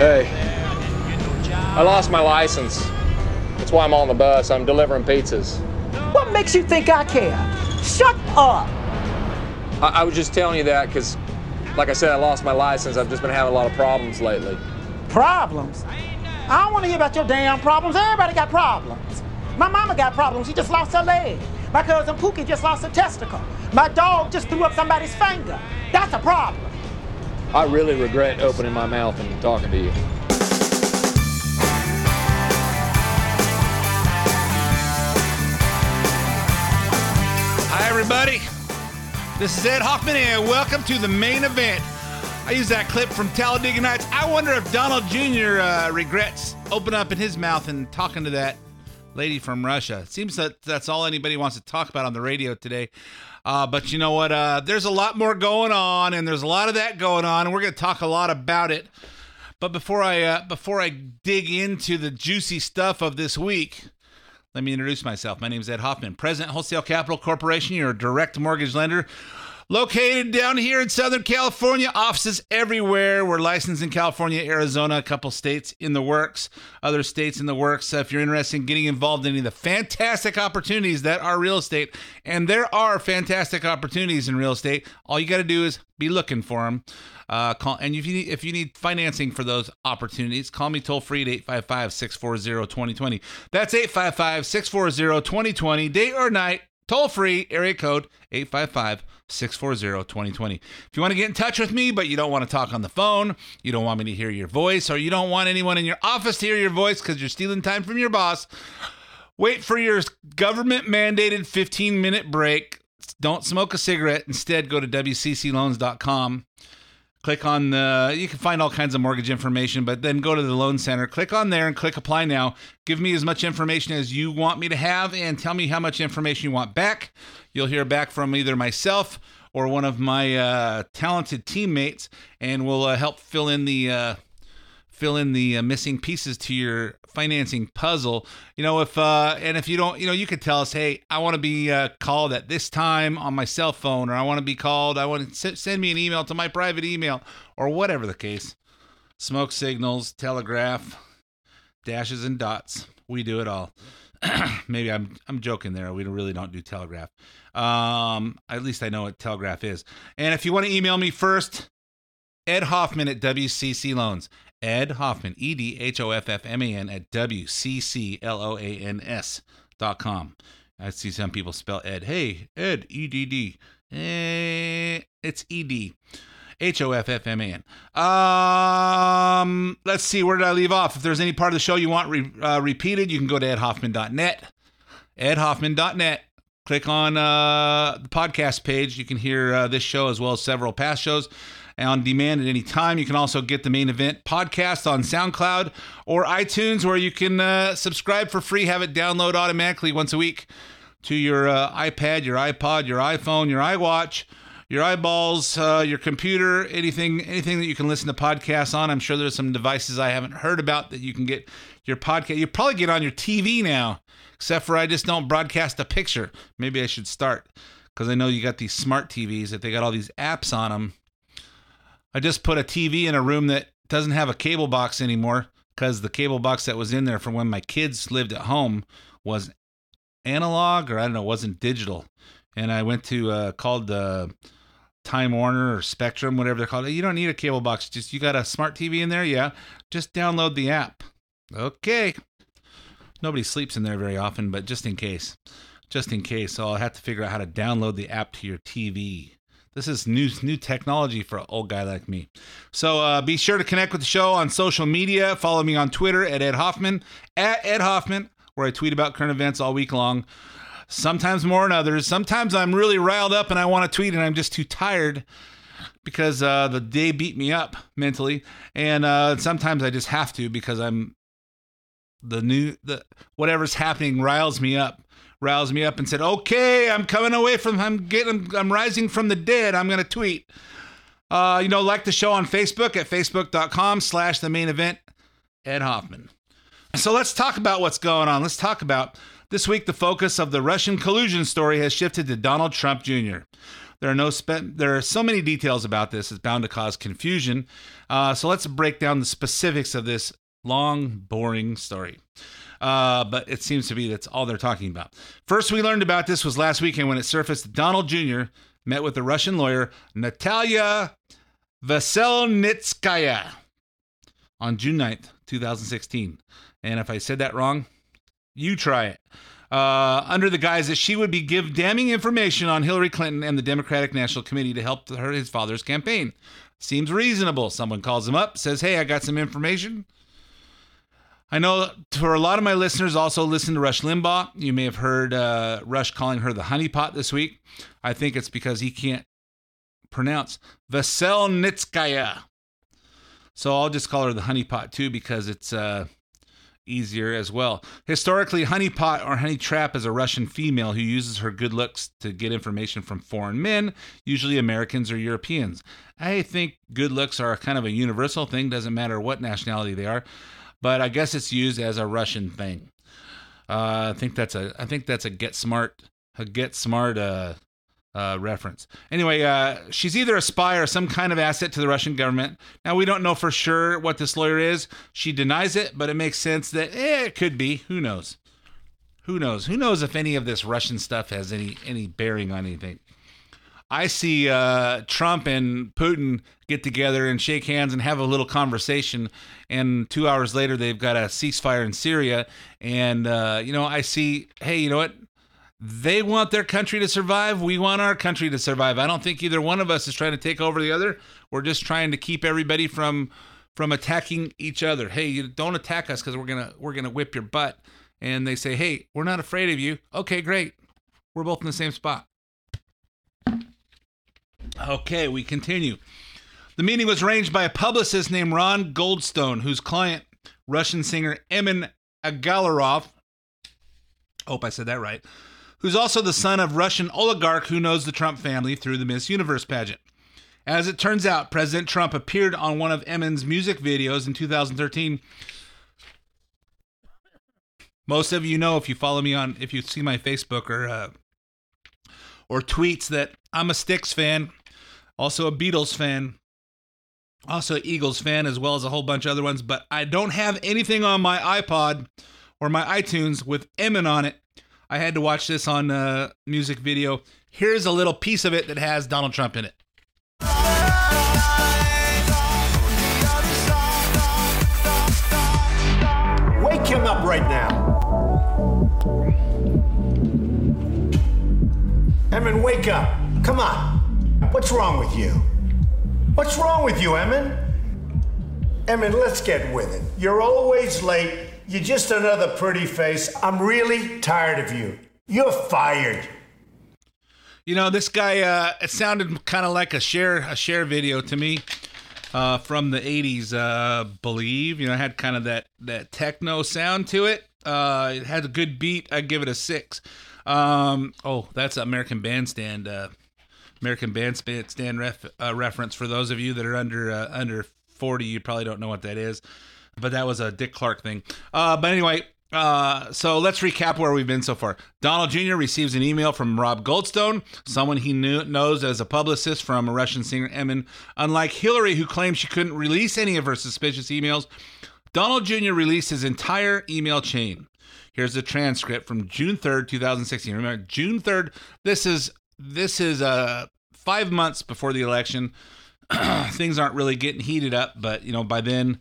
Hey, I lost my license. That's why I'm on the bus. I'm delivering pizzas. What makes you think I care? Shut up! I, I was just telling you that because, like I said, I lost my license. I've just been having a lot of problems lately. Problems? I don't want to hear about your damn problems. Everybody got problems. My mama got problems. She just lost her leg. My cousin Pookie just lost a testicle. My dog just threw up somebody's finger. That's a problem. I really regret opening my mouth and talking to you. Hi, everybody. This is Ed Hoffman, and welcome to the main event. I use that clip from Talladega Nights. I wonder if Donald Jr. Uh, regrets opening up in his mouth and talking to that lady from Russia. It seems that that's all anybody wants to talk about on the radio today. Uh, but you know what? Uh, there's a lot more going on, and there's a lot of that going on, and we're going to talk a lot about it. But before I uh, before I dig into the juicy stuff of this week, let me introduce myself. My name is Ed Hoffman, President Wholesale Capital Corporation, your direct mortgage lender. Located down here in Southern California, offices everywhere. We're licensed in California, Arizona, a couple states in the works, other states in the works. So if you're interested in getting involved in any of the fantastic opportunities that are real estate, and there are fantastic opportunities in real estate, all you got to do is be looking for them. Uh, call and if you need if you need financing for those opportunities, call me toll free at 855-640-2020. That's 855-640-2020, day or night, toll free, area code 855 640 2020. If you want to get in touch with me, but you don't want to talk on the phone, you don't want me to hear your voice, or you don't want anyone in your office to hear your voice because you're stealing time from your boss, wait for your government mandated 15 minute break. Don't smoke a cigarette. Instead, go to WCCLoans.com. Click on the, you can find all kinds of mortgage information, but then go to the loan center, click on there and click apply now. Give me as much information as you want me to have and tell me how much information you want back. You'll hear back from either myself or one of my uh, talented teammates, and we'll uh, help fill in the uh, fill in the uh, missing pieces to your financing puzzle. You know, if uh, and if you don't, you know, you could tell us, hey, I want to be uh, called at this time on my cell phone, or I want to be called. I want to send me an email to my private email, or whatever the case. Smoke signals, telegraph, dashes and dots. We do it all. Maybe I'm I'm joking there. We really don't do telegraph. Um, at least I know what telegraph is. And if you want to email me first, Ed Hoffman at WCC Loans. Ed Hoffman, E D H O F F M A N at W C C L O A N S dot com. I see some people spell Ed. Hey, Ed, E D D. Eh, it's E D. H O F F M A N. Um, let's see, where did I leave off? If there's any part of the show you want re- uh, repeated, you can go to edhoffman.net. Edhoffman.net. Click on uh, the podcast page. You can hear uh, this show as well as several past shows on demand at any time. You can also get the main event podcast on SoundCloud or iTunes, where you can uh, subscribe for free, have it download automatically once a week to your uh, iPad, your iPod, your iPhone, your iWatch, your eyeballs, uh, your computer, anything, anything that you can listen to podcasts on. I'm sure there's some devices I haven't heard about that you can get your podcast. You probably get on your TV now, except for I just don't broadcast a picture. Maybe I should start because I know you got these smart TVs that they got all these apps on them. I just put a TV in a room that doesn't have a cable box anymore because the cable box that was in there from when my kids lived at home was analog or I don't know, wasn't digital. And I went to uh, called the Time Warner or Spectrum, whatever they're called. You don't need a cable box. Just you got a smart TV in there, yeah. Just download the app. Okay. Nobody sleeps in there very often, but just in case, just in case, I'll have to figure out how to download the app to your TV. This is new new technology for an old guy like me. So uh, be sure to connect with the show on social media. Follow me on Twitter at Ed Hoffman at Ed Hoffman, where I tweet about current events all week long. Sometimes more than others. Sometimes I'm really riled up and I want to tweet and I'm just too tired because uh, the day beat me up mentally. And uh, sometimes I just have to because I'm the new the whatever's happening riles me up riles me up and said okay i'm coming away from i'm getting i'm rising from the dead. I'm going to tweet. Uh, you know like the show on facebook at facebook.com slash the main event ed hoffman. So let's talk about what's going on. Let's talk about this week the focus of the russian collusion story has shifted to donald trump jr There are no spe- there are so many details about this; it's bound to cause confusion. Uh, so let's break down the specifics of this long, boring story. Uh, but it seems to be that's all they're talking about. First, we learned about this was last weekend when it surfaced. Donald Jr. met with the Russian lawyer Natalia Veselnitskaya on June 9th, 2016. And if I said that wrong, you try it. Uh, under the guise that she would be give damning information on Hillary Clinton and the Democratic National Committee to help her his father's campaign. Seems reasonable. Someone calls him up, says, "Hey, I got some information." I know for a lot of my listeners also listen to Rush Limbaugh. You may have heard uh, Rush calling her the honeypot this week. I think it's because he can't pronounce Veselnitskaya. So I'll just call her the honeypot too because it's uh, easier as well. Historically, honeypot or honey trap is a Russian female who uses her good looks to get information from foreign men, usually Americans or Europeans. I think good looks are kind of a universal thing, doesn't matter what nationality they are, but I guess it's used as a Russian thing. Uh, I think that's a I think that's a get smart a get smart uh, uh, reference. Anyway, uh, she's either a spy or some kind of asset to the Russian government. Now, we don't know for sure what this lawyer is. She denies it, but it makes sense that eh, it could be. Who knows? Who knows? Who knows if any of this Russian stuff has any any bearing on anything? I see uh, Trump and Putin get together and shake hands and have a little conversation, and two hours later they've got a ceasefire in Syria. And uh, you know, I see, hey, you know what? They want their country to survive. We want our country to survive. I don't think either one of us is trying to take over the other. We're just trying to keep everybody from from attacking each other. Hey, you don't attack us because we're gonna we're gonna whip your butt. And they say, hey, we're not afraid of you. Okay, great. We're both in the same spot. Okay, we continue. The meeting was arranged by a publicist named Ron Goldstone, whose client, Russian singer Emin Agalarov, hope I said that right, who's also the son of Russian oligarch who knows the Trump family through the Miss Universe pageant. As it turns out, President Trump appeared on one of Emin's music videos in 2013. Most of you know if you follow me on, if you see my Facebook or uh, or tweets that I'm a Styx fan, also a Beatles fan, also Eagles fan, as well as a whole bunch of other ones. But I don't have anything on my iPod or my iTunes with Emin on it. I had to watch this on a music video. Here's a little piece of it that has Donald Trump in it. Wake him up right now. Emin, wake up. Come on. What's wrong with you? What's wrong with you, Emin? Emin, let's get with it. You're always late. You're just another pretty face. I'm really tired of you. You're fired. You know, this guy. Uh, it sounded kind of like a Cher a Cher video to me uh, from the '80s. Uh, believe you know, it had kind of that that techno sound to it. Uh, it had a good beat. I'd give it a six. Um, oh, that's American Bandstand. Uh, American Bandstand ref, uh, reference for those of you that are under uh, under 40. You probably don't know what that is, but that was a Dick Clark thing. Uh, but anyway, uh, so let's recap where we've been so far. Donald Jr. receives an email from Rob Goldstone, someone he knew, knows as a publicist from a Russian singer Emin. Unlike Hillary, who claimed she couldn't release any of her suspicious emails, Donald Jr. released his entire email chain. Here's a transcript from June 3rd, 2016. Remember, June 3rd. This is this is uh five months before the election. Things aren't really getting heated up, but you know, by then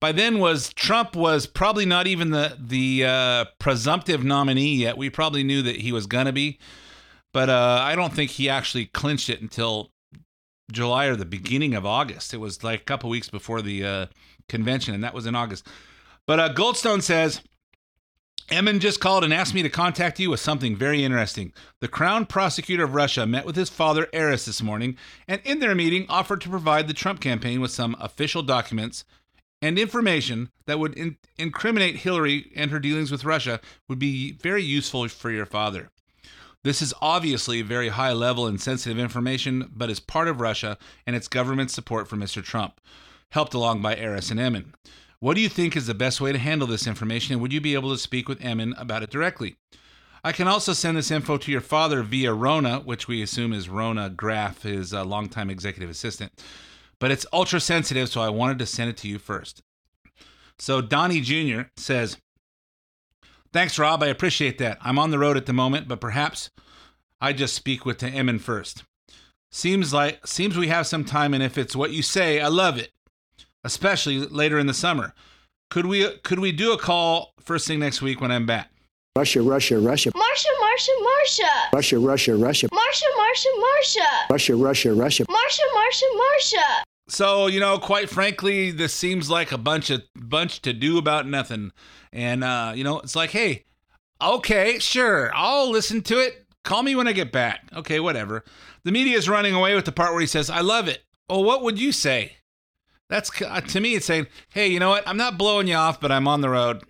by then was Trump was probably not even the the uh, presumptive nominee yet. We probably knew that he was gonna be, but uh, I don't think he actually clinched it until July or the beginning of August. It was like a couple weeks before the uh, convention, and that was in August. But uh, Goldstone says. Emin just called and asked me to contact you with something very interesting. The Crown Prosecutor of Russia met with his father, Aris, this morning, and in their meeting offered to provide the Trump campaign with some official documents and information that would in- incriminate Hillary and her dealings with Russia would be very useful for your father. This is obviously very high level and sensitive information, but is part of Russia and its government's support for Mr. Trump, helped along by Aris and Emin. What do you think is the best way to handle this information, and would you be able to speak with Emin about it directly? I can also send this info to your father via Rhona, which we assume is Rhona Graff, his uh, longtime executive assistant. But it's ultra sensitive, so I wanted to send it to you first. So Donnie Jr. says, Thanks, Rob. I appreciate that. I'm on the road at the moment, but perhaps I just speak with Emin first. Seems like seems we have some time, and if it's what you say, I love it. Especially later in the summer. Could we could we do a call first thing next week when I'm back? Russia, Russia, Russia. Marsha, Marsha, Marsha. Russia, Russia, Russia. Marsha, Marsha, Marsha. Russia, Russia, Russia. Marsha, Marsha, Marsha. So you know, quite frankly, this seems like a bunch of bunch to do about nothing, and uh, you know, it's like, hey, okay, sure, I'll listen to it. Call me when I get back. Okay, whatever. The media is running away with the part where he says, "I love it." Well, what would you say? That's to me, it's saying, "Hey, you know what? I'm not blowing you off, but I'm on the road.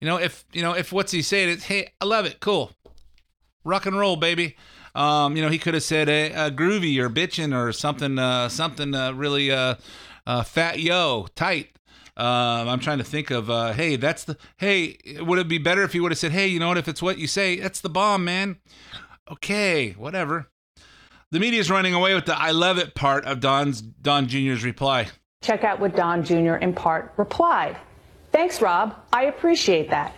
You know, if you know if what's he saying is, "Hey, I love it. Cool, rock and roll, baby." Um, you know, he could have said a, a groovy or bitchin' or something, uh, something uh, really uh, uh, fat yo tight. Um, I'm trying to think of, uh, hey, that's the, hey, would it be better if he would have said, hey, you know what, if it's what you say, that's the bomb, man. Okay, whatever. The media is running away with the I love it part of Don's Don Jr.'s reply. Check out what Don Jr. in part replied. Thanks, Rob. I appreciate that.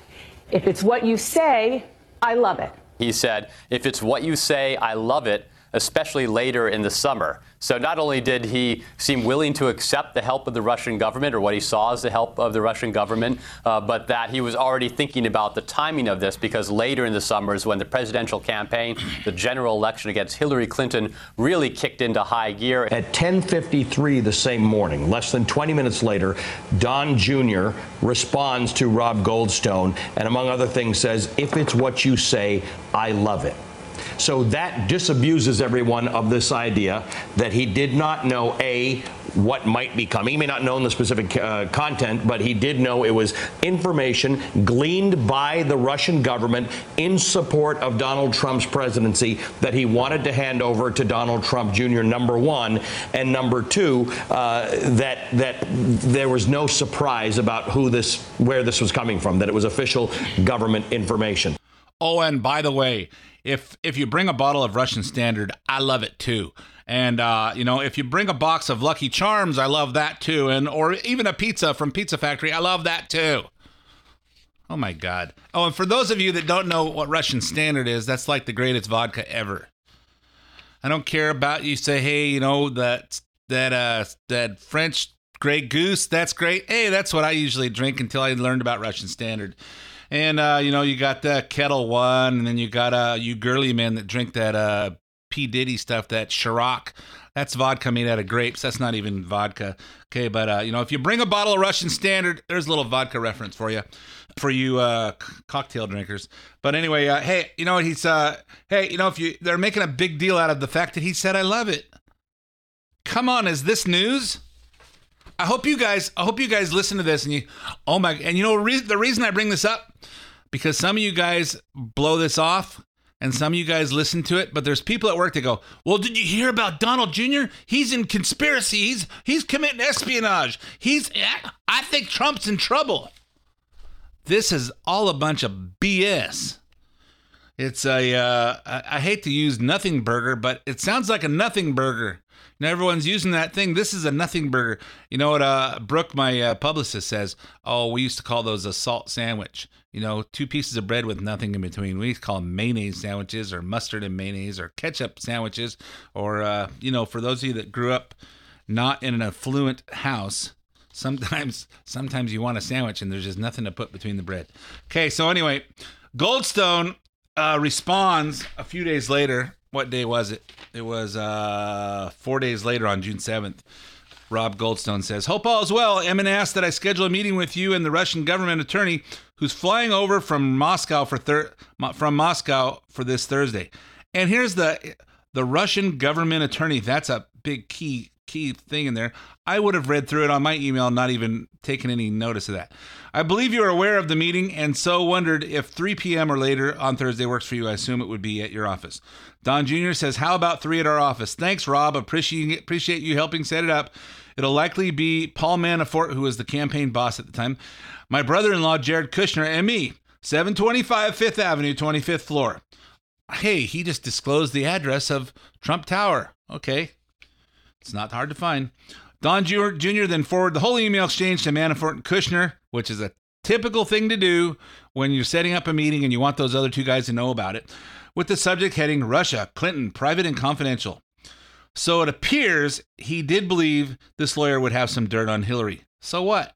If it's what you say, I love it. He said, if it's what you say, I love it, especially later in the summer. So not only did he seem willing to accept the help of the Russian government, or what he saw as the help of the Russian government, uh, but that he was already thinking about the timing of this because later in the summer is when the presidential campaign, the general election against Hillary Clinton, really kicked into high gear. At 10:53 the same morning, less than 20 minutes later, Don Jr. responds to Rob Goldstone, and among other things says, "If it's what you say, I love it." So that disabuses everyone of this idea that he did not know A, what might be coming. He may not know the specific uh, content, but he did know it was information gleaned by the Russian government in support of Donald Trump's presidency that he wanted to hand over to Donald Trump Jr. Number one, and number two, uh, that that there was no surprise about who this, where this was coming from, that it was official government information. Oh, and by the way, if if you bring a bottle of Russian Standard, I love it too. And uh, you know, if you bring a box of Lucky Charms, I love that too. And or even a pizza from Pizza Factory, I love that too. Oh my God! Oh, and for those of you that don't know what Russian Standard is, that's like the greatest vodka ever. I don't care about you say, hey, you know that that uh that French Grey Goose, that's great. Hey, that's what I usually drink until I learned about Russian Standard. And uh, you know, you got the Ketel One, and then you got uh, you girly men that drink that uh, P Diddy stuff, that Ciroc. That's vodka made out of grapes. That's not even vodka. Okay, but uh, you know, if you bring a bottle of Russian Standard, there's a little vodka reference for you, for you uh, c- cocktail drinkers. But anyway, uh, hey, you know what he's? Uh, hey, you know, if you they're making a big deal out of the fact that he said I love it. Come on, is this news? I hope you guys. I hope you guys listen to this and you. Oh my! And you know re- the reason I bring this up because some of you guys blow this off and some of you guys listen to it, but there's people at work that go, "Well, did you hear about Donald Jr.? He's in conspiracy. He's he's committing espionage. He's I think Trump's in trouble." This is all a bunch of BS. It's a uh, I hate to use nothing burger, but it sounds like a nothing burger. Now everyone's using that thing. This is a nothing burger. You know what? Uh, Brooke, my uh, publicist, says. Oh, we used to call those a salt sandwich. You know, two pieces of bread with nothing in between. We call them mayonnaise sandwiches, or mustard and mayonnaise, or ketchup sandwiches, or uh, you know, for those of you that grew up not in an affluent house, sometimes sometimes you want a sandwich and there's just nothing to put between the bread. Okay, so anyway, Goldstone uh, responds a few days later what day was it? It was uh, four days later on June 7th. Rob Goldstone says, Hope all is well. Emin asked that I schedule a meeting with you and the Russian government attorney who's flying over from Moscow for thir- from Moscow for this Thursday. And here's the the Russian government attorney. That's a big key key thing in there. I would have read through it on my email, not even taken any notice of that. I believe you are aware of the meeting and so wondered if 3 p.m. or later on Thursday works for you. I assume it would be at your office. Don Jr. says, How about three at our office? Thanks, Rob. Appreciate, appreciate you helping set it up. It'll likely be Paul Manafort, who was the campaign boss at the time, my brother in law, Jared Kushner, and me. 725 Fifth Avenue, 25th floor. Hey, he just disclosed the address of Trump Tower. Okay. It's not hard to find. Don Jr. Then forwarded the whole email exchange to Manafort and Kushner, which is a typical thing to do when you're setting up a meeting and you want those other two guys to know about it, with the subject heading Russia, Clinton, private and confidential. So it appears he did believe this lawyer would have some dirt on Hillary. So what?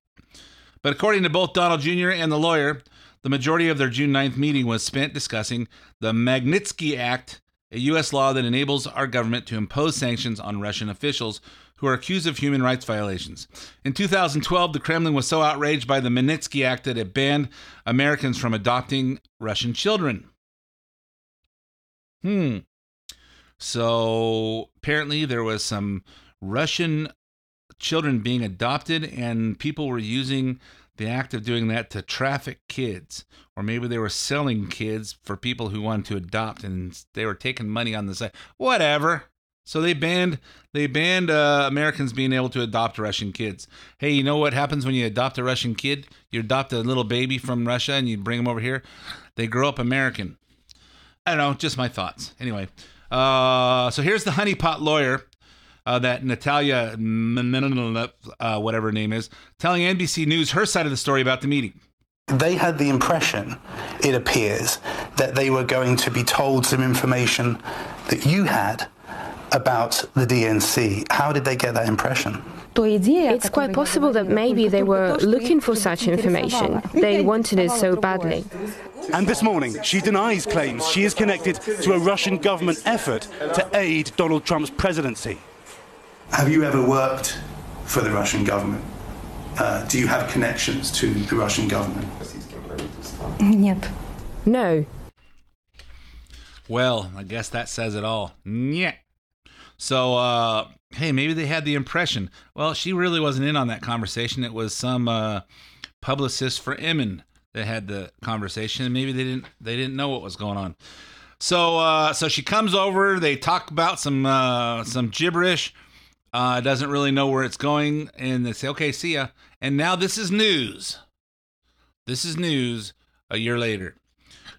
But according to both Donald Jr. and the lawyer, the majority of their June 9th meeting was spent discussing the Magnitsky Act, a U.S. law that enables our government to impose sanctions on Russian officials who are accused of human rights violations. In 2012, the Kremlin was so outraged by the Magnitsky Act that it banned Americans from adopting Russian children. Hmm. So apparently, there was some Russian children being adopted, and people were using the act of doing that to traffic kids, or maybe they were selling kids for people who wanted to adopt, and they were taking money on the side. Whatever. So they banned they banned uh, Americans being able to adopt Russian kids. Hey, you know what happens when you adopt a Russian kid? You adopt a little baby from Russia and you bring them over here. They grow up American. I don't know, just my thoughts. Anyway, uh, so here's the honeypot lawyer uh, that Natalia, uh, whatever her name is, telling NBC News her side of the story about the meeting. They had the impression, it appears, that they were going to be told some information that you had about the DNC. How did they get that impression? It's quite possible that maybe they were looking for such information. They wanted it so badly. And this morning, she denies claims she is connected to a Russian government effort to aid Donald Trump's presidency. Have you ever worked for the Russian government? Uh, do you have connections to the Russian government? Нет. No. Well, I guess that says it all. Yeah. So, uh, hey, maybe they had the impression. Well, she really wasn't in on that conversation. It was some uh, publicist for Emin that had the conversation, and maybe they didn't they didn't know what was going on. So, uh, so she comes over. They talk about some uh, some gibberish. Uh, doesn't really know where it's going, and they say, "Okay, see ya." And now this is news. This is news. A year later,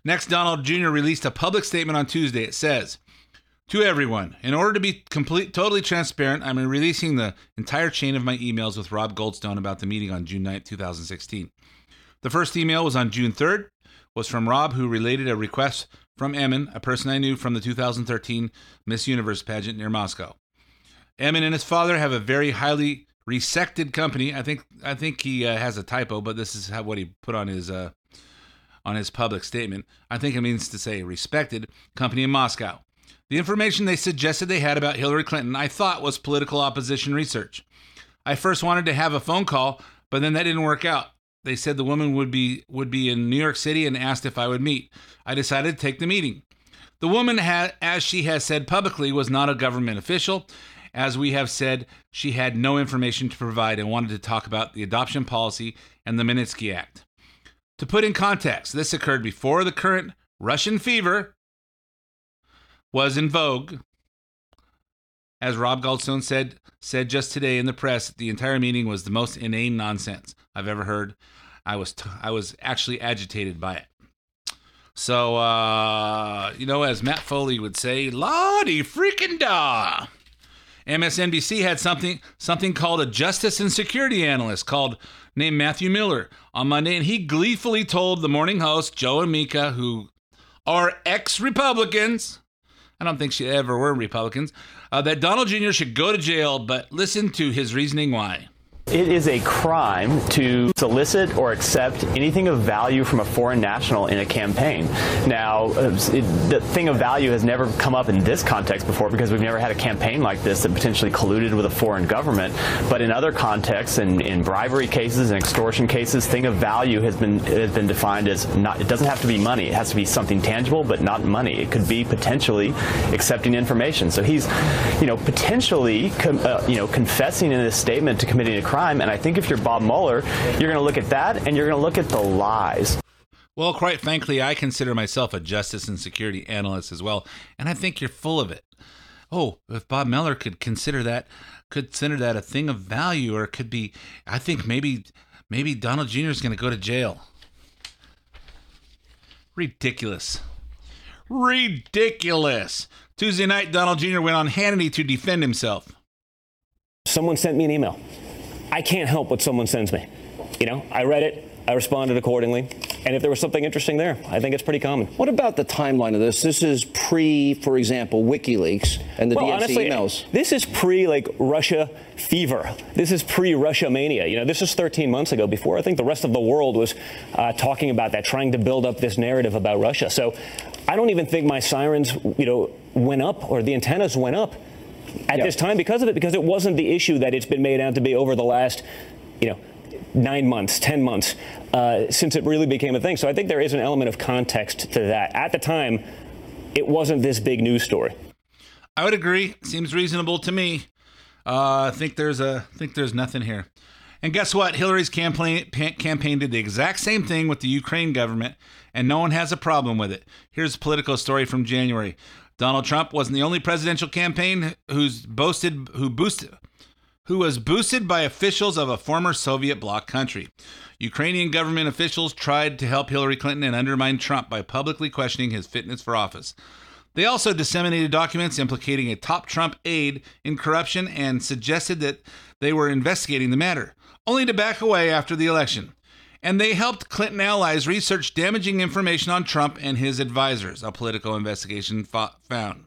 next, Donald Jr. released a public statement on Tuesday. It says. To everyone, in order to be complete, totally transparent, I'm releasing the entire chain of my emails with Rob Goldstone about the meeting on June 9th, 2016. The first email was on June 3rd, was from Rob, who related a request from Emin, a person I knew from the 2013 Miss Universe pageant near Moscow. Emin and his father have a very highly resected company. I think I think he uh, has a typo, but this is how, what he put on his uh, on his public statement. I think it means to say respected company in Moscow. The information they suggested they had about Hillary Clinton, I thought was political opposition research. I first wanted to have a phone call, but then that didn't work out. They said the woman would be would be in New York City and asked if I would meet. I decided to take the meeting. The woman had as she has said publicly was not a government official. As we have said, she had no information to provide and wanted to talk about the adoption policy and the Magnitsky Act. To put in context, this occurred before the current Russian fever was in vogue. As Rob Goldstone said said just today in the press, the entire meeting was the most inane nonsense I've ever heard. I was t- I was actually agitated by it. So uh, you know, as Matt Foley would say, "Lottie freaking da." MSNBC had something something called a justice and security analyst called named Matthew Miller on Monday, and he gleefully told the morning host Joe and Mika, who are ex-Republicans, I don't think she ever were Republicans, uh, that Donald Jr. should go to jail, but listen to his reasoning why. It is a crime to solicit or accept anything of value from a foreign national in a campaign. Now, uh, it, the thing of value has never come up in this context before because we've never had a campaign like this that potentially colluded with a foreign government. But in other contexts, in, in bribery cases and extortion cases, thing of value has been has been defined as not. It doesn't have to be money. It has to be something tangible, but not money. It could be potentially accepting information. So he's, you know, potentially, com, uh, you know, confessing in his statement to committing a crime. And I think if you're Bob Mueller, you're going to look at that and you're going to look at the lies. Well, quite frankly, I consider myself a justice and security analyst as well, and I think you're full of it. Oh, if Bob Mueller could consider that consider that a thing of value, or it could be, I think maybe maybe Donald Jr. is going to go to jail. Ridiculous. Ridiculous. Tuesday night, Donald Jr. went on Hannity to defend himself. Someone sent me an email. I can't help what someone sends me. You know, I read it, I responded accordingly. And if there was something interesting there, I think it's pretty common. What about the timeline of this? This is pre, for example, WikiLeaks and the well, DNC honestly, emails. This is pre like Russia fever. This is pre Russia mania. You know, this is 13 months ago before I think the rest of the world was uh, talking about that, trying to build up this narrative about Russia. So I don't even think my sirens, you know, went up or the antennas went up at Yeah. this time because of it, because it wasn't the issue that it's been made out to be over the last, you know, nine months, 10 months, uh, since it really became a thing. So I think there is an element of context to that. At the time, it wasn't this big news story. I would agree. Seems reasonable to me. Uh, I think there's a think there's nothing here. And guess what? Hillary's campaign campaign did the exact same thing with the Ukraine government, and no one has a problem with it. Here's a political story from January. Donald Trump wasn't the only presidential campaign who's boasted who boosted who was boosted by officials of a former Soviet bloc country. Ukrainian government officials tried to help Hillary Clinton and undermine Trump by publicly questioning his fitness for office. They also disseminated documents implicating a top Trump aide in corruption and suggested that they were investigating the matter, only to back away after the election. And they helped Clinton allies research damaging information on Trump and his advisors, a political investigation fo- found.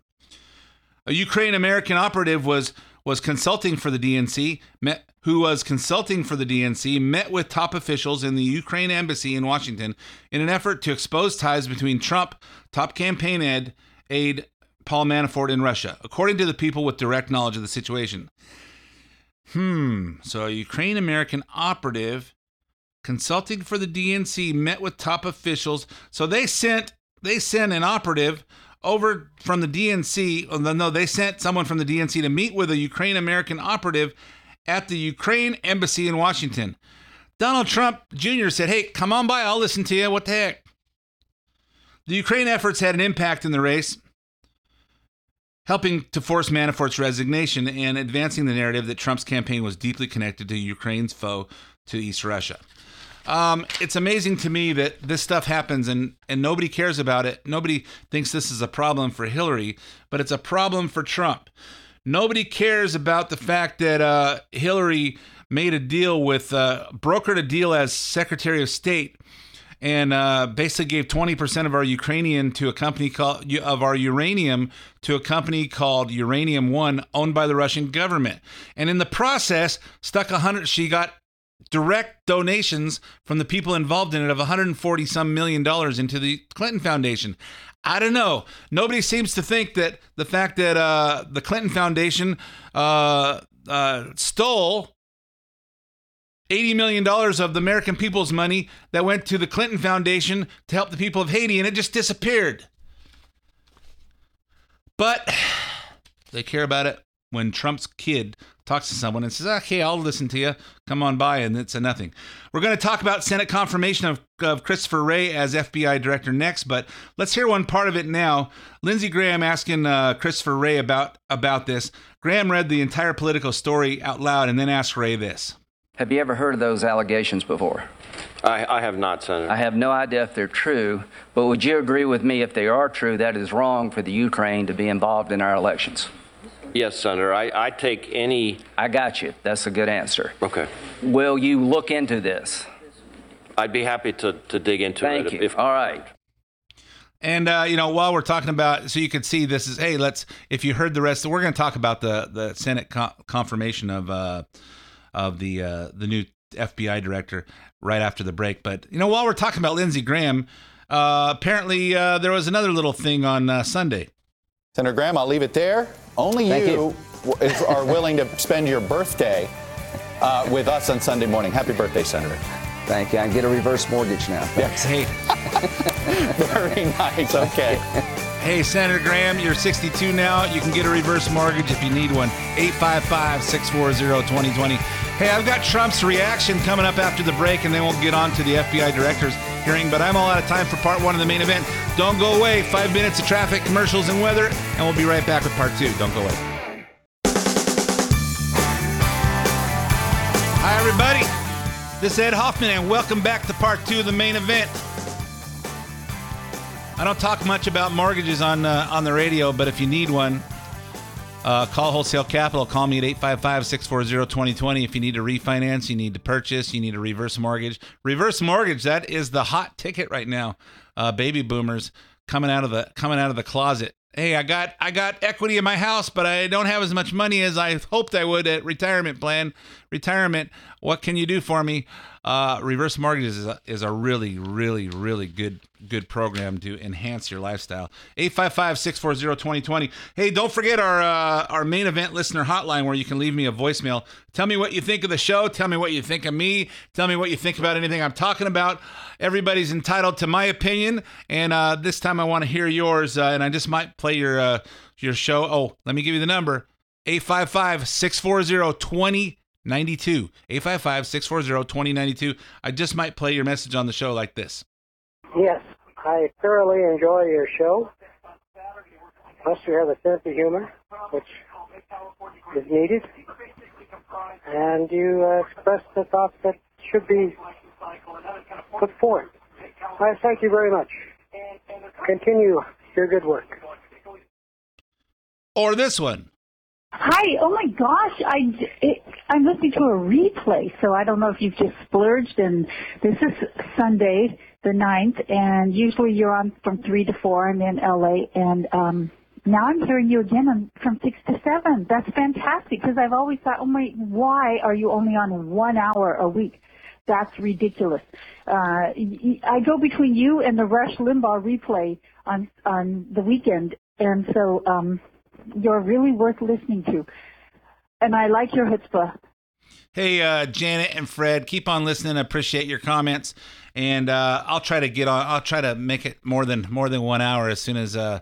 A Ukraine American operative was was consulting for the DNC, met, who was consulting for the DNC, met with top officials in the Ukraine embassy in Washington in an effort to expose ties between Trump, top campaign aide, aide Paul Manafort, and Russia, according to the people with direct knowledge of the situation. Hmm. So a Ukraine American operative consulting for the DNC met with top officials. So they sent they sent an operative over from the DNC. oh, No, no, they sent someone from the DNC to meet with a Ukraine American operative at the Ukraine embassy in Washington. Donald Trump Jr. said, "Hey, come on by. I'll listen to you. What the heck?" The Ukraine efforts had an impact in the race, helping to force Manafort's resignation and advancing the narrative that Trump's campaign was deeply connected to Ukraine's foe to East Russia. Um, it's amazing to me that this stuff happens and, and nobody cares about it. Nobody thinks this is a problem for Hillary, but it's a problem for Trump. Nobody cares about the fact that uh, Hillary made a deal with, uh, brokered a deal as Secretary of State and uh, basically gave 20% of our Ukrainian to a company called of our uranium to a company called Uranium One, owned by the Russian government. And in the process, stuck a hundred. She got direct donations from the people involved in it of 140 some million dollars into the Clinton Foundation. I don't know. Nobody seems to think that the fact that uh, the Clinton Foundation uh, uh, stole $80 million of the American people's money that went to the Clinton Foundation to help the people of Haiti, and it just disappeared. But they care about it when Trump's kid talks to someone and says, okay, I'll listen to you. Come on by, and it's a nothing. We're going to talk about Senate confirmation of, of Christopher Wray as FBI director next, but let's hear one part of it now. Lindsey Graham asking uh, Christopher Wray about, about this. Graham read the entire political story out loud and then asked Wray this. Have you ever heard of those allegations before? I, I have not, Senator. I have no idea if they're true, but would you agree with me if they are true, that it is wrong for the Ukraine to be involved in our elections? Yes, Senator. I, I take any. I got you. That's a good answer. Okay. Will you look into this? I'd be happy to, to dig into Thank it. Thank you. If, All right. And uh, you know, while we're talking about, so you can see this is, hey, let's. If you heard the rest, we're going to talk about the the Senate co- confirmation of uh, of the uh, the new FBI director right after the break. But you know, while we're talking about Lindsey Graham, uh, apparently uh, there was another little thing on uh, Sunday. Senator Graham, I'll leave it there. Only Thank you, w- is- are willing to spend your birthday uh, with us on Sunday morning. Happy birthday, Senator. Thank you. I get a reverse mortgage now. Yes. Hey. Very nice. Okay. Hey, Senator Graham, you're 62 now. You can get a reverse mortgage if you need one. 855 640 2020. Hey, I've got Trump's reaction coming up after the break, and then we'll get on to the FBI director's hearing. But I'm all out of time for part one of the main event. Don't go away. Five minutes of traffic, commercials, and weather, and we'll be right back with part two. Don't go away. Hi, everybody. This is Ed Hoffman, and welcome back to part two of the main event. I don't talk much about mortgages on uh, on the radio, but if you need one, uh, call Wholesale Capital. Call me at 855-640-2020 if you need to refinance, you need to purchase, you need a reverse mortgage. Reverse mortgage, that is the hot ticket right now. Uh, baby boomers coming out of the coming out of the closet. Hey, I got I got equity in my house, but I don't have as much money as I hoped I would at retirement plan. Retirement, what can you do for me? Uh, reverse mortgages is a, is a really, really, really good good program to enhance your lifestyle. 855-640-2020. Hey, don't forget our uh, our main event listener hotline where you can leave me a voicemail. Tell me what you think of the show. Tell me what you think of me. Tell me what you think about anything I'm talking about. Everybody's entitled to my opinion, and uh, this time I want to hear yours. Uh, and I just might play your uh, your show. Oh, let me give you the number: 855-640-2090. 92 855 640 2092. I just might play your message on the show like this. Yes, I thoroughly enjoy your show. Plus, you have a sense of humor, which is needed. And you uh, express the thoughts that should be put forth. I thank you very much. Continue your good work. Or this one. Hi. Oh my gosh. I it, I'm listening to a replay, so I don't know if you've just splurged. And this is Sunday, the ninth, and usually you're on from three to four, and in LA. And um, now I'm hearing you again from six to seven. That's fantastic because I've always thought, oh my, why are you only on one hour a week? That's ridiculous. Uh, I go between you and the Rush Limbaugh replay on on the weekend, and so um, you're really worth listening to. And I like your chutzpah. Hey, uh, Janet and Fred, keep on listening. I appreciate your comments, and uh, I'll try to get on. I'll try to make it more than more than one hour as soon as uh,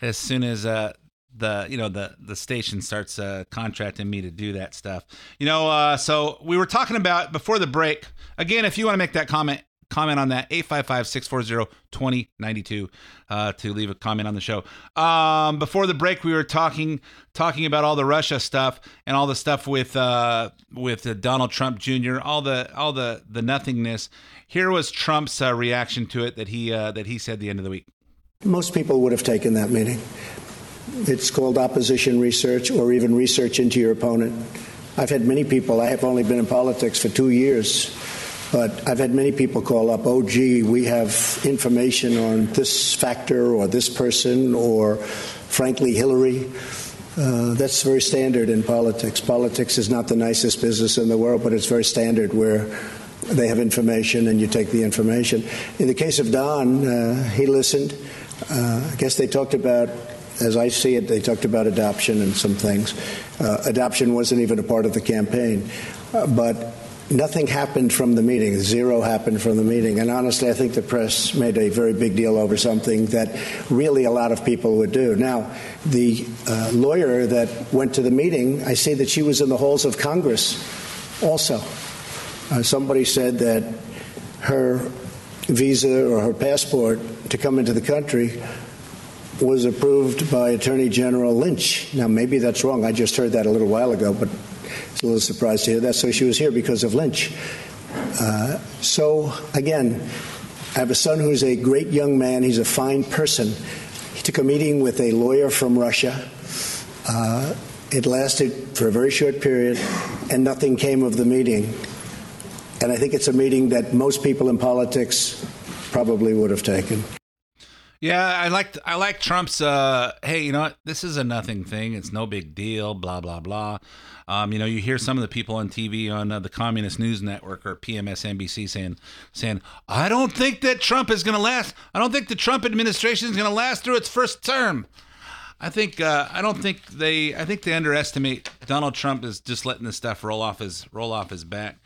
as soon as uh, the you know the the station starts uh, contracting me to do that stuff. You know, uh, so we were talking about before the break. Again, if you want to make that comment, comment on that 855-640-2092 uh, to leave a comment on the show um, before the break we were talking talking about all the russia stuff and all the stuff with uh, with uh, donald trump jr all the all the the nothingness here was trump's uh, reaction to it that he uh, that he said the end of the week Most people would have taken that meeting. It's called opposition research or even research into your opponent. I've had many people, I have only been in politics for two years, but I've had many people call up, oh, gee, we have information on this factor or this person or, frankly, Hillary. Uh, that's very standard in politics. Politics is not the nicest business in the world, but it's very standard where they have information and you take the information. In the case of Don, uh, he listened. Uh, I guess they talked about, as I see it, they talked about adoption and some things. Uh, adoption wasn't even a part of the campaign. Uh, but nothing happened from the meeting. Zero happened from the meeting. And honestly, I think the press made a very big deal over something that really a lot of people would do. Now, the uh, lawyer that went to the meeting, I see that she was in the halls of Congress also. Uh, somebody said that her visa or her passport to come into the country was approved by Attorney General Lynch. Now, maybe that's wrong. I just heard that a little while ago, but a little surprised to hear that. So she was here because of Lynch. Uh, so, again, I have a son who's a great young man. He's a fine person. He took a meeting with a lawyer from Russia. Uh, it lasted for a very short period, and nothing came of the meeting. And I think it's a meeting that most people in politics probably would have taken. Yeah, I like I like Trump's. Uh, hey, you know what? This is a nothing thing. It's no big deal. Blah blah blah. Um, you know, you hear some of the people on TV on uh, the Communist News Network or PMSNBC saying saying I don't think that Trump is going to last. I don't think the Trump administration is going to last through its first term. I think uh, I don't think they. I think they underestimate Donald Trump is just letting this stuff roll off his roll off his back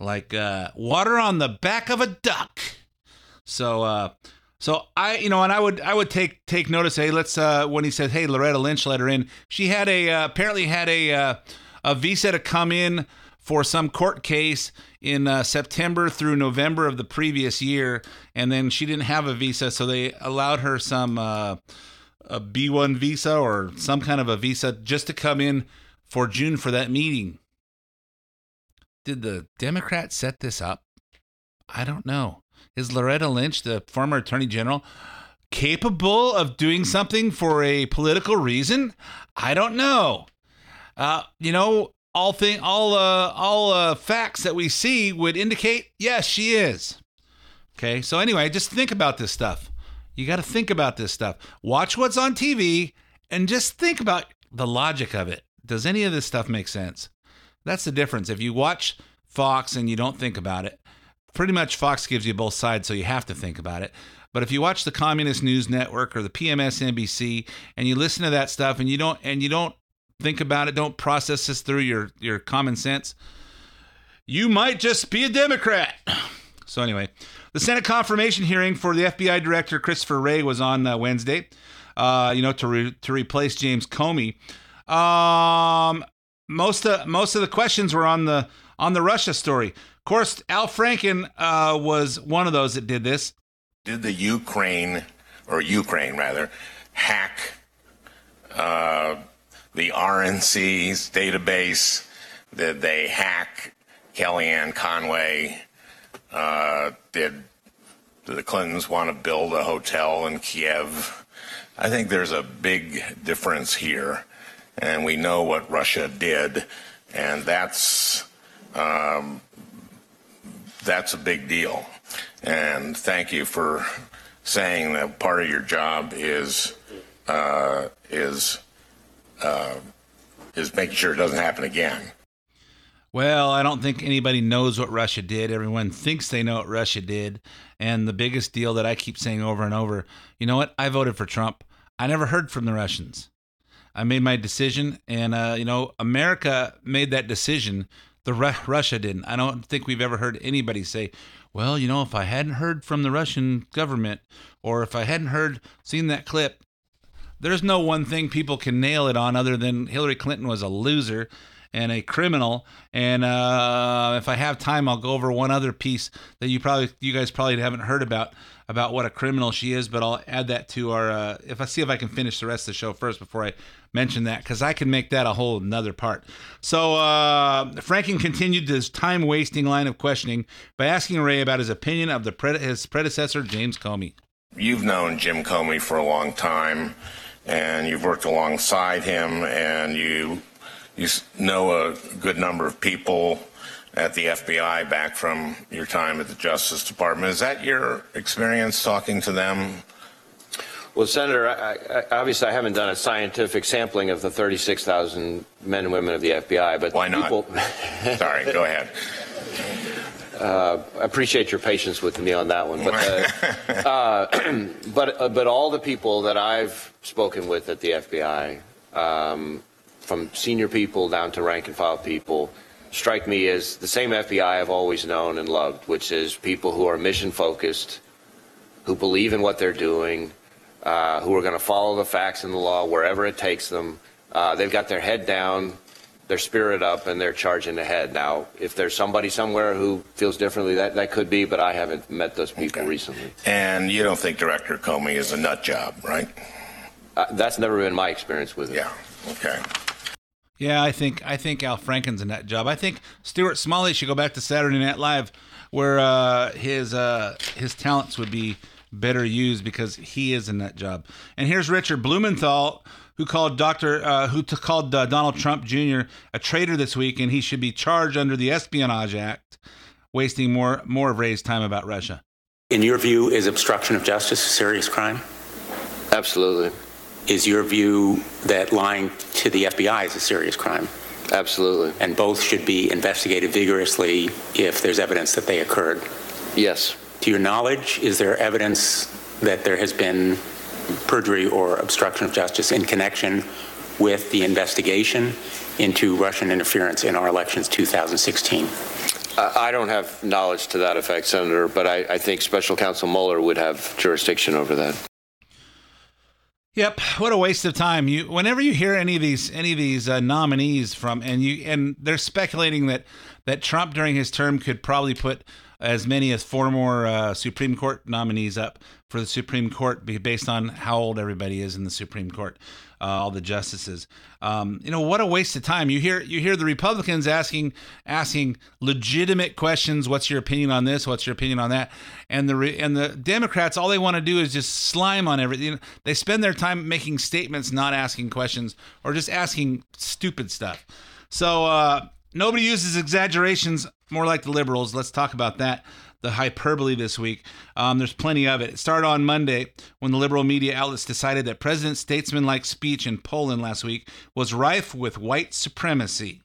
like uh, water on the back of a duck. So. So I, you know, and I would, I would take take notice. Hey, let's. Uh, when he said, "Hey, Loretta Lynch let her in," she had a uh, apparently had a uh, a visa to come in for some court case in uh, September through November of the previous year, and then she didn't have a visa, so they allowed her some uh, a B one visa or some kind of a visa just to come in for June for that meeting. Did the Democrats set this up? I don't know. Is Loretta Lynch, the former attorney general, capable of doing something for a political reason? I don't know. Uh, you know, all thing, all, uh, all uh, facts that we see would indicate yes, she is. Okay, so anyway, just think about this stuff. You got to think about this stuff. Watch what's on TV and just think about the logic of it. Does any of this stuff make sense? That's the difference. If you watch Fox and you don't think about it, pretty much Fox gives you both sides, so you have to think about it. But if you watch the Communist News Network or the PMSNBC and you listen to that stuff and you don't and you don't think about it, don't process this through your your common sense, you might just be a Democrat. So anyway, the Senate confirmation hearing for the FBI director Christopher Wray was on uh, Wednesday. Uh, you know, to re- to replace James Comey. Um, most of most of the questions were on the on the Russia story. Of course, Al Franken uh, was one of those that did this. Did the Ukraine, or Ukraine rather, hack uh, the RNC's database? Did they hack Kellyanne Conway? Uh, did, did the Clintons want to build a hotel in Kiev? I think there's a big difference here, and we know what Russia did, and that's um, that's a big deal. And thank you for saying that part of your job is uh, is uh, is making sure it doesn't happen again. Well, I don't think anybody knows what Russia did. Everyone thinks they know what Russia did. And the biggest deal that I keep saying over and over you know what? I voted for Trump. I never heard from the Russians. I made my decision, and, uh, you know, America made that decision. The Ru- Russia didn't. I don't think we've ever heard anybody say, well, you know, if I hadn't heard from the Russian government, or if I hadn't heard, seen that clip, there's no one thing people can nail it on other than Hillary Clinton was a loser and a criminal. And uh, if I have time, I'll go over one other piece that you probably, you guys probably haven't heard about about what a criminal she is. But I'll add that to our. Uh, if I see if I can finish the rest of the show first before I mention that, because I can make that a whole another part. So uh, Franken continued his time wasting line of questioning by asking Wray about his opinion of the pred- his predecessor James Comey. You've known Jim Comey for a long time, and you've worked alongside him, and you you know a good number of people at the FBI back from your time at the Justice Department. Is that your experience talking to them? Well, Senator, I, I, obviously I haven't done a scientific sampling of the 36,000 men and women of the FBI, but why not? People... Sorry, go ahead. Uh, I appreciate your patience with me on that one, but uh, uh, but uh, but all the people that I've spoken with at the FBI, um, from senior people down to rank and file people, strike me as the same FBI I've always known and loved, which is people who are mission focused, who believe in what they're doing, uh, who are going to follow the facts and the law wherever it takes them. Uh, they've got their head down, their spirit up, and they're charging ahead. Now, if there's somebody somewhere who feels differently, that, that could be, but I haven't met those people okay. recently. And you don't think Director Comey is a nut job, right? Uh, that's never been my experience with it. Yeah. Okay. Yeah, I think I think Al Franken's a nut job. I think Stuart Smalley should go back to Saturday Night Live, where uh, his uh, his talents would be better used because he is in that job. And here's Richard Blumenthal, who called Doctor uh, who t- called uh, Donald Trump Jr. a traitor this week, and he should be charged under the Espionage Act, wasting more more of Wray's time about Russia. In your view, is obstruction of justice a serious crime? Absolutely. Is your view that lying to the FBI is a serious crime? Absolutely. And both should be investigated vigorously if there's evidence that they occurred? Yes. To your knowledge, is there evidence that there has been perjury or obstruction of justice in connection with the investigation into Russian interference in our elections 2016? I don't have knowledge to that effect, Senator, but I, I think Special Counsel Mueller would have jurisdiction over that. Yep, what a waste of time. You whenever you hear any of these any of these uh, nominees from and you and they're speculating that that Trump during his term could probably put as many as four more uh, Supreme Court nominees up for the Supreme Court based on how old everybody is in the Supreme Court, uh, all the justices. Um, you know what a waste of time. You hear you hear the Republicans asking asking legitimate questions. What's your opinion on this? What's your opinion on that? And the and the Democrats all they want to do is just slime on everything. They spend their time making statements, not asking questions, or just asking stupid stuff. So uh, nobody uses exaggerations more like the liberals. Let's talk about that. The hyperbole this week. Um, there's plenty of it. It started on Monday when the liberal media outlets decided that President's statesman-like speech in Poland last week was rife with white supremacy.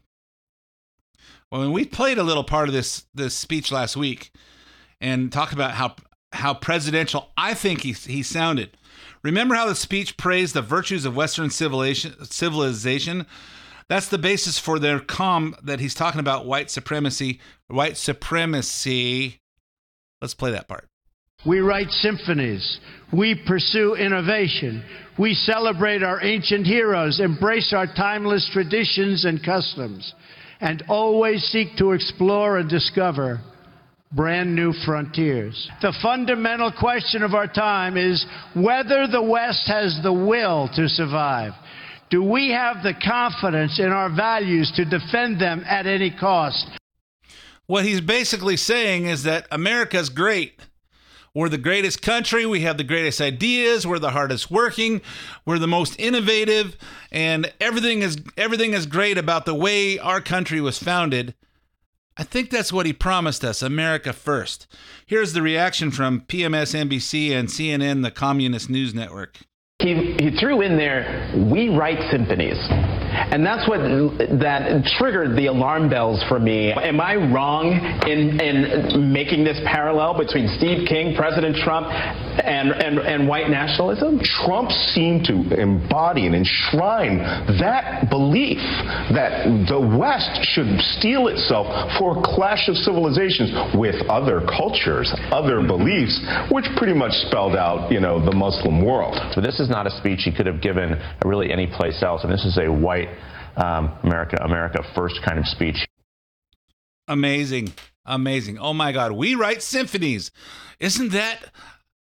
Well, when we played a little part of this this speech last week and talked about how how presidential I think he he sounded. Remember how the speech praised the virtues of Western civilization civilization? That's the basis for their calm that he's talking about white supremacy, white supremacy. Let's play that part. We write symphonies. We pursue innovation. We celebrate our ancient heroes, embrace our timeless traditions and customs, and always seek to explore and discover brand new frontiers. The fundamental question of our time is whether the West has the will to survive. Do we have the confidence in our values to defend them at any cost? What he's basically saying is that America's great. We're the greatest country. We have the greatest ideas. We're the hardest working. We're the most innovative, and everything is everything is great about the way our country was founded. I think that's what he promised us America first. Here's the reaction from PMS NBC and CNN, the Communist News Network. He, he threw in there, we write symphonies. And that's what that triggered the alarm bells for me. Am I wrong in, in making this parallel between Steve King, President Trump, and, and, and white nationalism? Trump seemed to embody and enshrine that belief that the West should steel itself for a clash of civilizations with other cultures, other beliefs, which pretty much spelled out, you know, the Muslim world. So this is not a speech he could have given really any place else, and this is a white um, America, America First kind of speech. Amazing, amazing! Oh my God, we write symphonies. Isn't that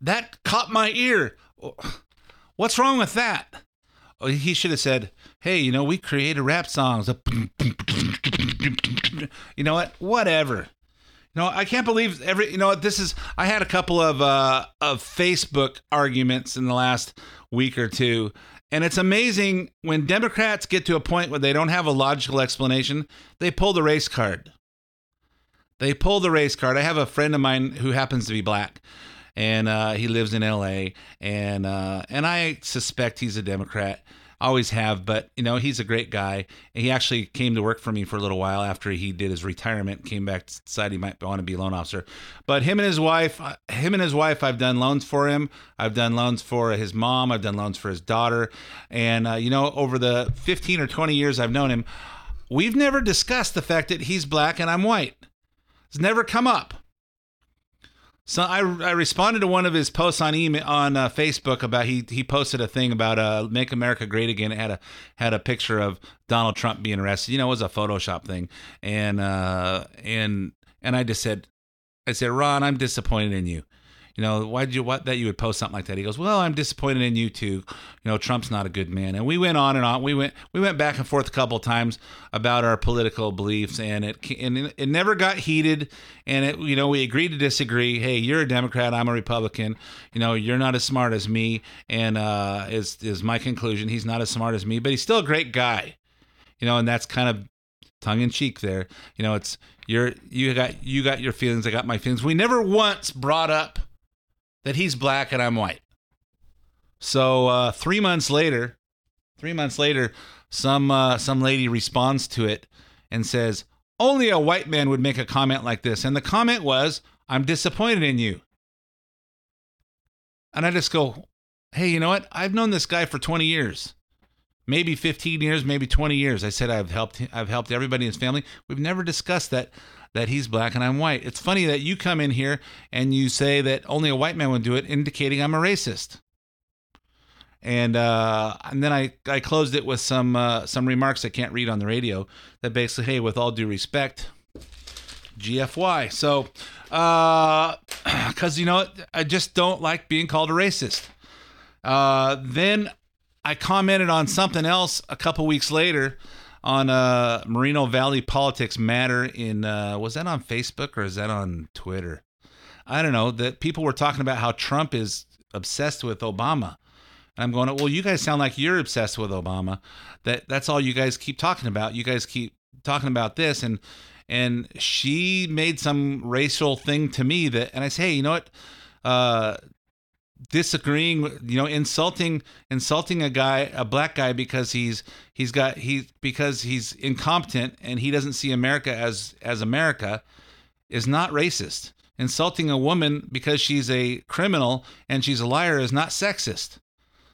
that caught my ear? What's wrong with that? Oh, he should have said, "Hey, you know, we created rap songs." You know what? Whatever. You know, I can't believe every. You know, what? this is. I had a couple of uh, of Facebook arguments in the last week or two, and it's amazing when Democrats get to a point where they don't have a logical explanation, they pull the race card. They pull the race card. I have a friend of mine who happens to be black, and uh, he lives in L.A. and uh, and I suspect he's a Democrat. Always have, but you know he's a great guy. He actually came to work for me for a little while after he did his retirement. Came back, decided he might want to be a loan officer. But him and his wife, uh, him and his wife, I've done loans for him. I've done loans for his mom. I've done loans for his daughter. And uh, you know, over the 15 or 20 years I've known him, we've never discussed the fact that he's black and I'm white. It's never come up. So I, I responded to one of his posts on email on uh, Facebook about he he posted a thing about uh make America great again. It had a had a picture of Donald Trump being arrested. You know, it was a Photoshop thing, and uh and and I just said, I said, Ron, I'm disappointed in you. You know, why did you what that you would post something like that? He goes, well, I'm disappointed in you too. You know, Trump's not a good man. And we went on and on. We went we went back and forth a couple of times about our political beliefs, and it and it never got heated. And it you know we agreed to disagree. Hey, you're a Democrat, I'm a Republican. You know, you're not as smart as me, and uh, is is my conclusion. He's not as smart as me, but he's still a great guy. You know, and that's kind of tongue in cheek there. You know, it's you're you got you got your feelings, I got my feelings. We never once brought up that he's black and I'm white. So uh, three months later, three months later, some uh, some lady responds to it and says, "Only a white man would make a comment like this." And the comment was, "I'm disappointed in you." And I just go, "Hey, you know what? I've known this guy for 20 years." Maybe 15 years, maybe 20 years. I said I've helped I've helped everybody in his family. We've never discussed that that he's black and I'm white. It's funny that you come in here and you say that only a white man would do it, indicating I'm a racist. And uh, and then I, I closed it with some uh, some remarks I can't read on the radio that basically, hey, with all due respect, GFY. So, because you know, I just don't like being called a racist. Uh, then I commented on something else a couple weeks later on uh, Moreno Valley Politics Matter in uh, was that on Facebook or is that on Twitter? I don't know. That people were talking about how Trump is obsessed with Obama. And I'm going, well, you guys sound like you're obsessed with Obama. That that's all you guys keep talking about. You guys keep talking about this, and and she made some racial thing to me that, and I say, hey, you know what? Uh, disagreeing you know insulting insulting a guy a black guy because he's he's got he because he's incompetent and he doesn't see america as as america is not racist insulting a woman because she's a criminal and she's a liar is not sexist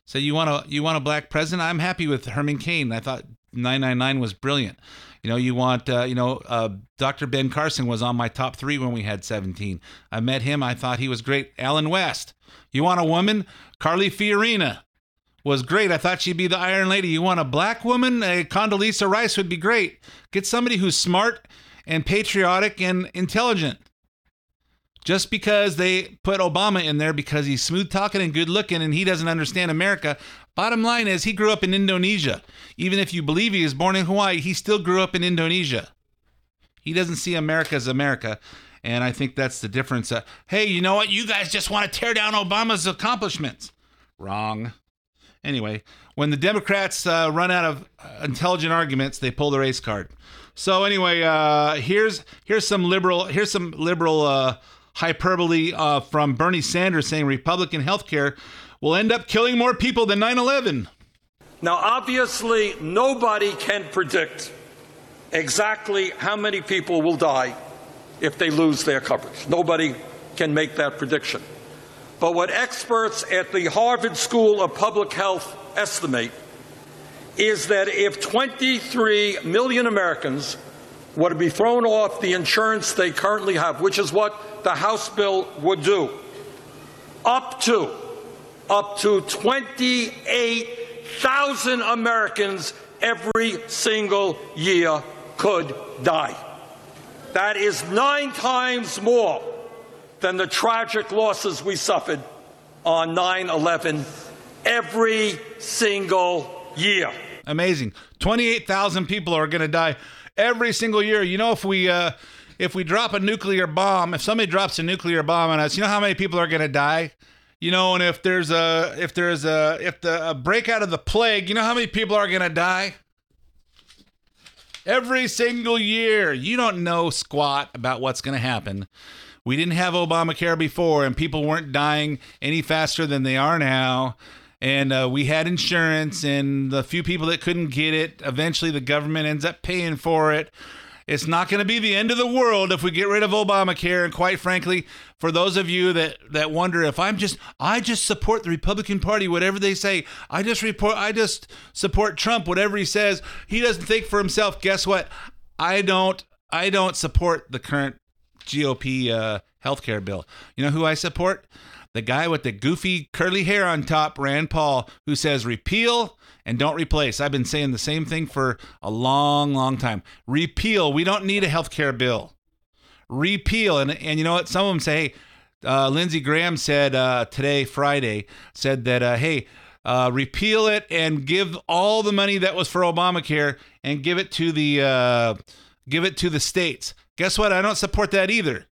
so you want a you want a black president i'm happy with herman cain i thought 999 was brilliant you know, you want, uh, you know, uh, Dr. Ben Carson was on my top three when we had 17. I met him. I thought he was great. Allen West. You want a woman? Carly Fiorina was great. I thought she'd be the Iron Lady. You want a black woman? A Condoleezza Rice would be great. Get somebody who's smart and patriotic and intelligent. Just because they put Obama in there because he's smooth talking and good looking and he doesn't understand America, Bottom line is, he grew up in Indonesia. Even if you believe he was born in Hawaii, he still grew up in Indonesia. He doesn't see America as America. And I think that's the difference. Uh, hey, you know what? You guys just want to tear down Obama's accomplishments. Wrong. Anyway, when the Democrats uh, run out of uh, intelligent arguments, they pull the race card. So anyway, uh, here's here's some liberal here's some liberal uh, hyperbole uh, from Bernie Sanders saying Republican health care will end up killing more people than 9 11. Now, obviously, nobody can predict exactly how many people will die if they lose their coverage. Nobody can make that prediction. But what experts at the Harvard School of Public Health estimate is that if 23 million Americans were to be thrown off the insurance they currently have, which is what the House bill would do, up to up to 28,000 Americans every single year could die. That is nine times more than the tragic losses we suffered on 9 11 every single year. Amazing. 28,000 people are going to die every single year. You know, if we. Uh, if we drop a nuclear bomb, if somebody drops a nuclear bomb on us, you know how many people are going to die? you know, and if there's a if there's a if the a breakout of the plague, you know how many people are gonna die? Every single year. You don't know squat about what's gonna happen. We didn't have Obamacare before, and people weren't dying any faster than they are now. And uh, we had insurance, and the few people that couldn't get it, eventually the government ends up paying for it. It's not going to be the end of the world if we get rid of Obamacare. And quite frankly, for those of you that, that wonder if I'm just I just support the Republican Party, whatever they say, I just report I just support Trump, whatever he says. He doesn't think for himself. Guess what? I don't I don't support the current GOP uh, healthcare bill. You know who I support? The guy with the goofy curly hair on top, Rand Paul, who says repeal and don't replace. I've been saying the same thing for a long, long time. Repeal. We don't need a health care bill. Repeal. And, and you know what? Some of them say, hey, uh, Lindsey Graham said uh, today, Friday, said that, uh, hey, uh, repeal it and give all the money that was for Obamacare and give it to the uh, give it to the states. Guess what? I don't support that either.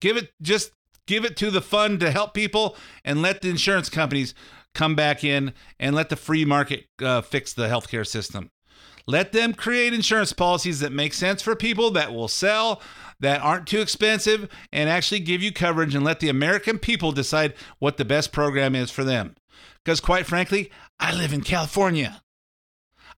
Give it just give it to the fund to help people and let the insurance companies come back in and let the free market uh, fix the healthcare system. Let them create insurance policies that make sense for people that will sell, that aren't too expensive, and actually give you coverage and let the American people decide what the best program is for them. Because quite frankly, I live in California.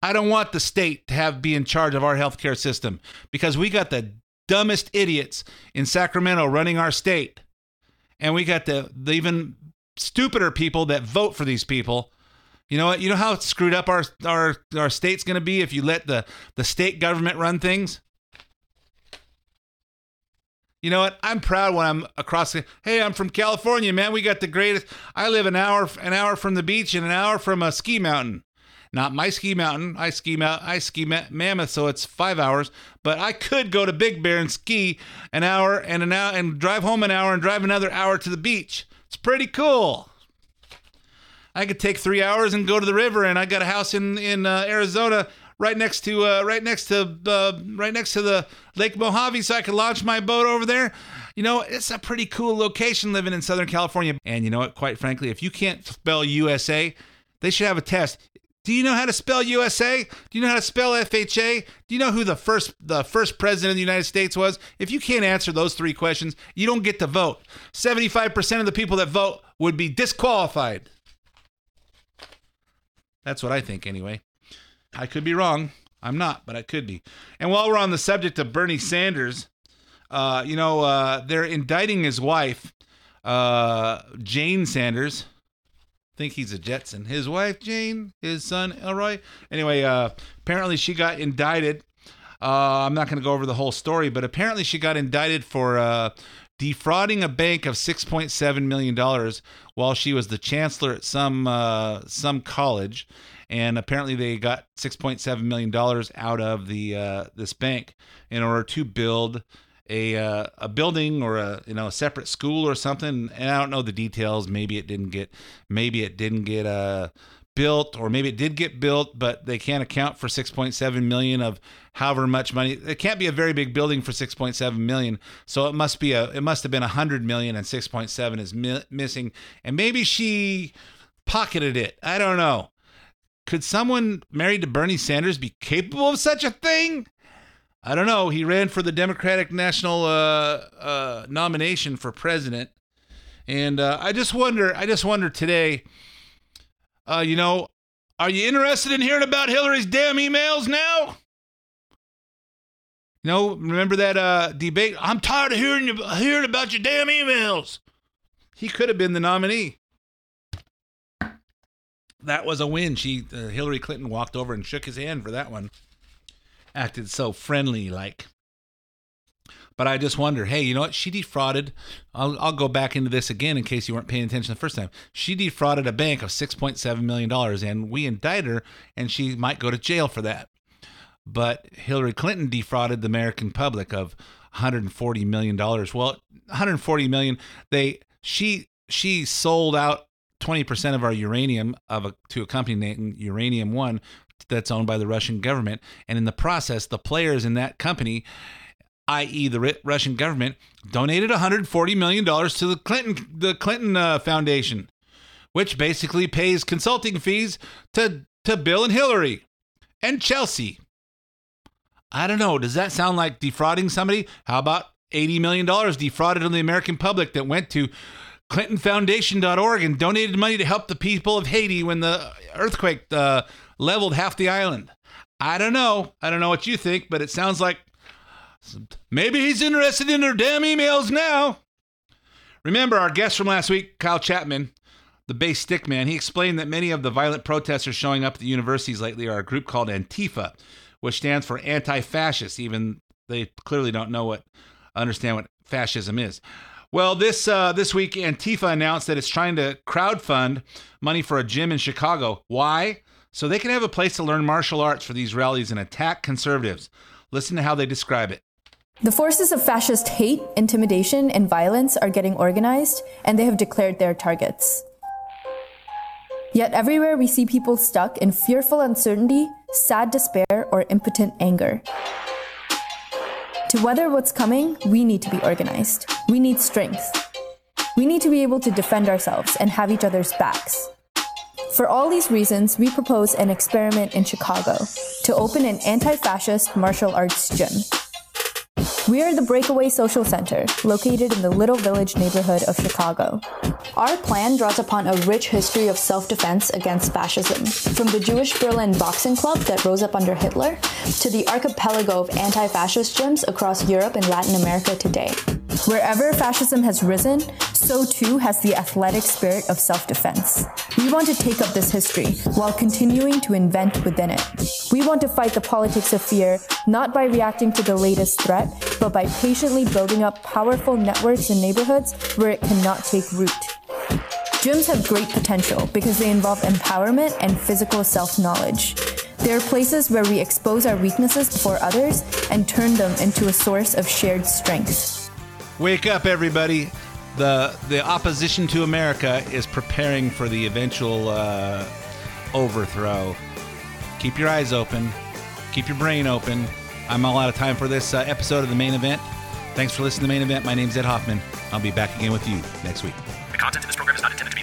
I don't want the state to have be in charge of our healthcare system because we got the dumbest idiots in Sacramento running our state. And we got the, the even stupider people that vote for these people. You know what? You know how screwed up our our our state's going to be if you let the the state government run things. You know what? I'm proud when I'm across the. Hey, I'm from California, man. We got the greatest. I live an hour an hour from the beach and an hour from a ski mountain. Not my ski mountain. I ski mount. I ski ma- Mammoth, so it's five hours. But I could go to Big Bear and ski an hour and an hour and drive home an hour and drive another hour to the beach. It's pretty cool. I could take three hours and go to the river, and I got a house in in uh, Arizona right next to uh, right next to uh, right next to the Lake Mojave, so I could launch my boat over there. You know, it's a pretty cool location living in Southern California. And you know what? Quite frankly, if you can't spell USA, they should have a test. Do you know how to spell USA? Do you know how to spell FHA? Do you know who the first the first president of the United States was? If you can't answer those three questions, you don't get to vote. 75% of the people that vote would be disqualified. That's what I think anyway. I could be wrong. I'm not, but I could be. And while we're on the subject of Bernie Sanders, uh, you know, uh, they're indicting his wife, uh, Jane Sanders. Think he's a Jetson. His wife, Jane, his son, Elroy. Anyway, uh, apparently she got indicted. Uh, I'm not going to go over the whole story, but apparently she got indicted for uh, defrauding a bank of 6.7 million dollars while she was the chancellor at some uh, some college, and apparently they got 6.7 million dollars out of the uh, this bank in order to build a uh, a building or a you know a separate school or something. And I don't know the details. Maybe it didn't get maybe it didn't get uh built or maybe it did get built but they can't account for 6.7 million of however much money. It can't be a very big building for 6.7 million. So it must be a it must have been 100 million and 6.7 is mi- missing. And maybe she pocketed it. I don't know. Could someone married to bernie sanders be capable of such a thing i don't know he ran for the democratic national uh, uh, nomination for president and uh, i just wonder i just wonder today uh, you know, are you interested in hearing about Hillary's damn emails now? You know, remember that uh, debate? I'm tired of hearing you, hearing about your damn emails. He could have been the nominee. That was a win. She uh, Hillary Clinton walked over and shook his hand for that one. Acted so friendly, like. But I just wonder, hey, you know what? She defrauded. I'll, I'll go back into this again in case you weren't paying attention the first time. She defrauded a bank of $6.7 million, and we indict her, and she might go to jail for that. But Hillary Clinton defrauded the American public of 140 million dollars. Well, 140 million. They she she sold out 20% of our uranium of a, to a company named Uranium One that's owned by the Russian government, and in the process, the players in that company i.e., the Russian government, donated 140 million dollars to the Clinton the Clinton uh, Foundation, which basically pays consulting fees to to Bill and Hillary and Chelsea. I don't know. Does that sound like defrauding somebody? How about 80 million dollars defrauded on the American public that went to ClintonFoundation.org and donated money to help the people of Haiti when the earthquake uh, leveled half the island? I don't know. I don't know what you think, but it sounds like Maybe he's interested in her damn emails now. Remember our guest from last week, Kyle Chapman, the Based Stickman. He explained that many of the violent protesters showing up at the universities lately are a group called Antifa, which stands for anti-fascist. Even they clearly don't know what understand what fascism is. Well, this uh, this week, Antifa announced that it's trying to crowdfund money for a gym in Chicago. Why? So they can have a place to learn martial arts for these rallies and attack conservatives. Listen to how they describe it. The forces of fascist hate, intimidation, and violence are getting organized, and they have declared their targets. Yet everywhere we see people stuck in fearful uncertainty, sad despair, or impotent anger. To weather what's coming, we need to be organized. We need strength. We need to be able to defend ourselves and have each other's backs. For all these reasons, we propose an experiment in Chicago to open an anti fascist martial arts gym. We are the Breakaway Social Center, located in the Little Village neighborhood of Chicago. Our plan draws upon a rich history of self defense against fascism, from the Jewish Berlin Boxing Club that rose up under Hitler to the archipelago of anti fascist gyms across Europe and Latin America today. Wherever fascism has risen, so too has the athletic spirit of self defense. We want to take up this history while continuing to invent within it. We want to fight the politics of fear not by reacting to the latest threat, but by patiently building up powerful networks in neighborhoods where it cannot take root. Gyms have great potential because they involve empowerment and physical self knowledge. They are places where we expose our weaknesses before others and turn them into a source of shared strength. Wake up, everybody. The, the opposition to America is preparing for the eventual uh, overthrow. Keep your eyes open, keep your brain open. I'm all out of time for this uh, episode of the main event. Thanks for listening to the main event. My name's Ed Hoffman. I'll be back again with you next week. The content of this program is not intended to be